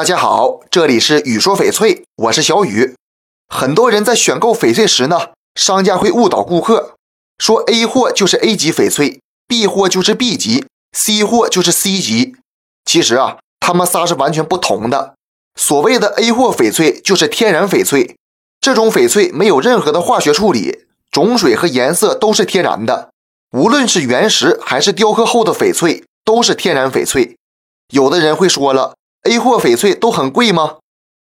大家好，这里是雨说翡翠，我是小雨。很多人在选购翡翠时呢，商家会误导顾客，说 A 货就是 A 级翡翠，B 货就是 B 级，C 货就是 C 级。其实啊，他们仨是完全不同的。所谓的 A 货翡翠就是天然翡翠，这种翡翠没有任何的化学处理，种水和颜色都是天然的。无论是原石还是雕刻后的翡翠，都是天然翡翠。有的人会说了。A 货翡翠都很贵吗？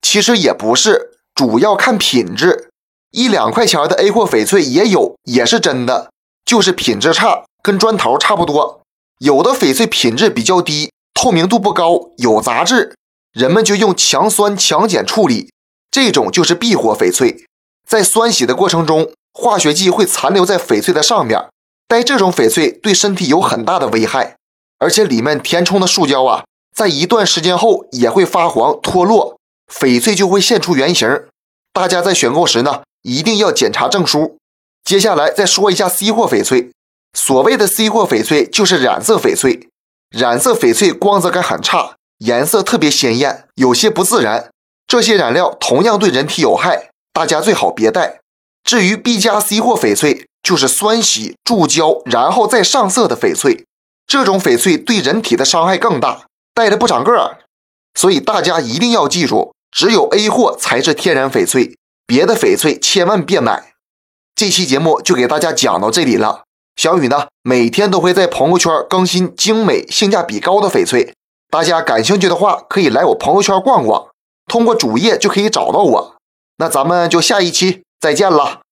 其实也不是，主要看品质。一两块钱的 A 货翡翠也有，也是真的，就是品质差，跟砖头差不多。有的翡翠品质比较低，透明度不高，有杂质，人们就用强酸强碱处理，这种就是 B 货翡翠。在酸洗的过程中，化学剂会残留在翡翠的上面，戴这种翡翠对身体有很大的危害，而且里面填充的塑胶啊。在一段时间后也会发黄脱落，翡翠就会现出原形。大家在选购时呢，一定要检查证书。接下来再说一下 C 货翡翠。所谓的 C 货翡翠就是染色翡翠，染色翡翠光泽感很差，颜色特别鲜艳，有些不自然。这些染料同样对人体有害，大家最好别戴。至于 B 加 C 货翡翠，就是酸洗注胶然后再上色的翡翠，这种翡翠对人体的伤害更大。戴着不长个儿，所以大家一定要记住，只有 A 货才是天然翡翠，别的翡翠千万别买。这期节目就给大家讲到这里了。小雨呢，每天都会在朋友圈更新精美、性价比高的翡翠，大家感兴趣的话，可以来我朋友圈逛逛，通过主页就可以找到我。那咱们就下一期再见了。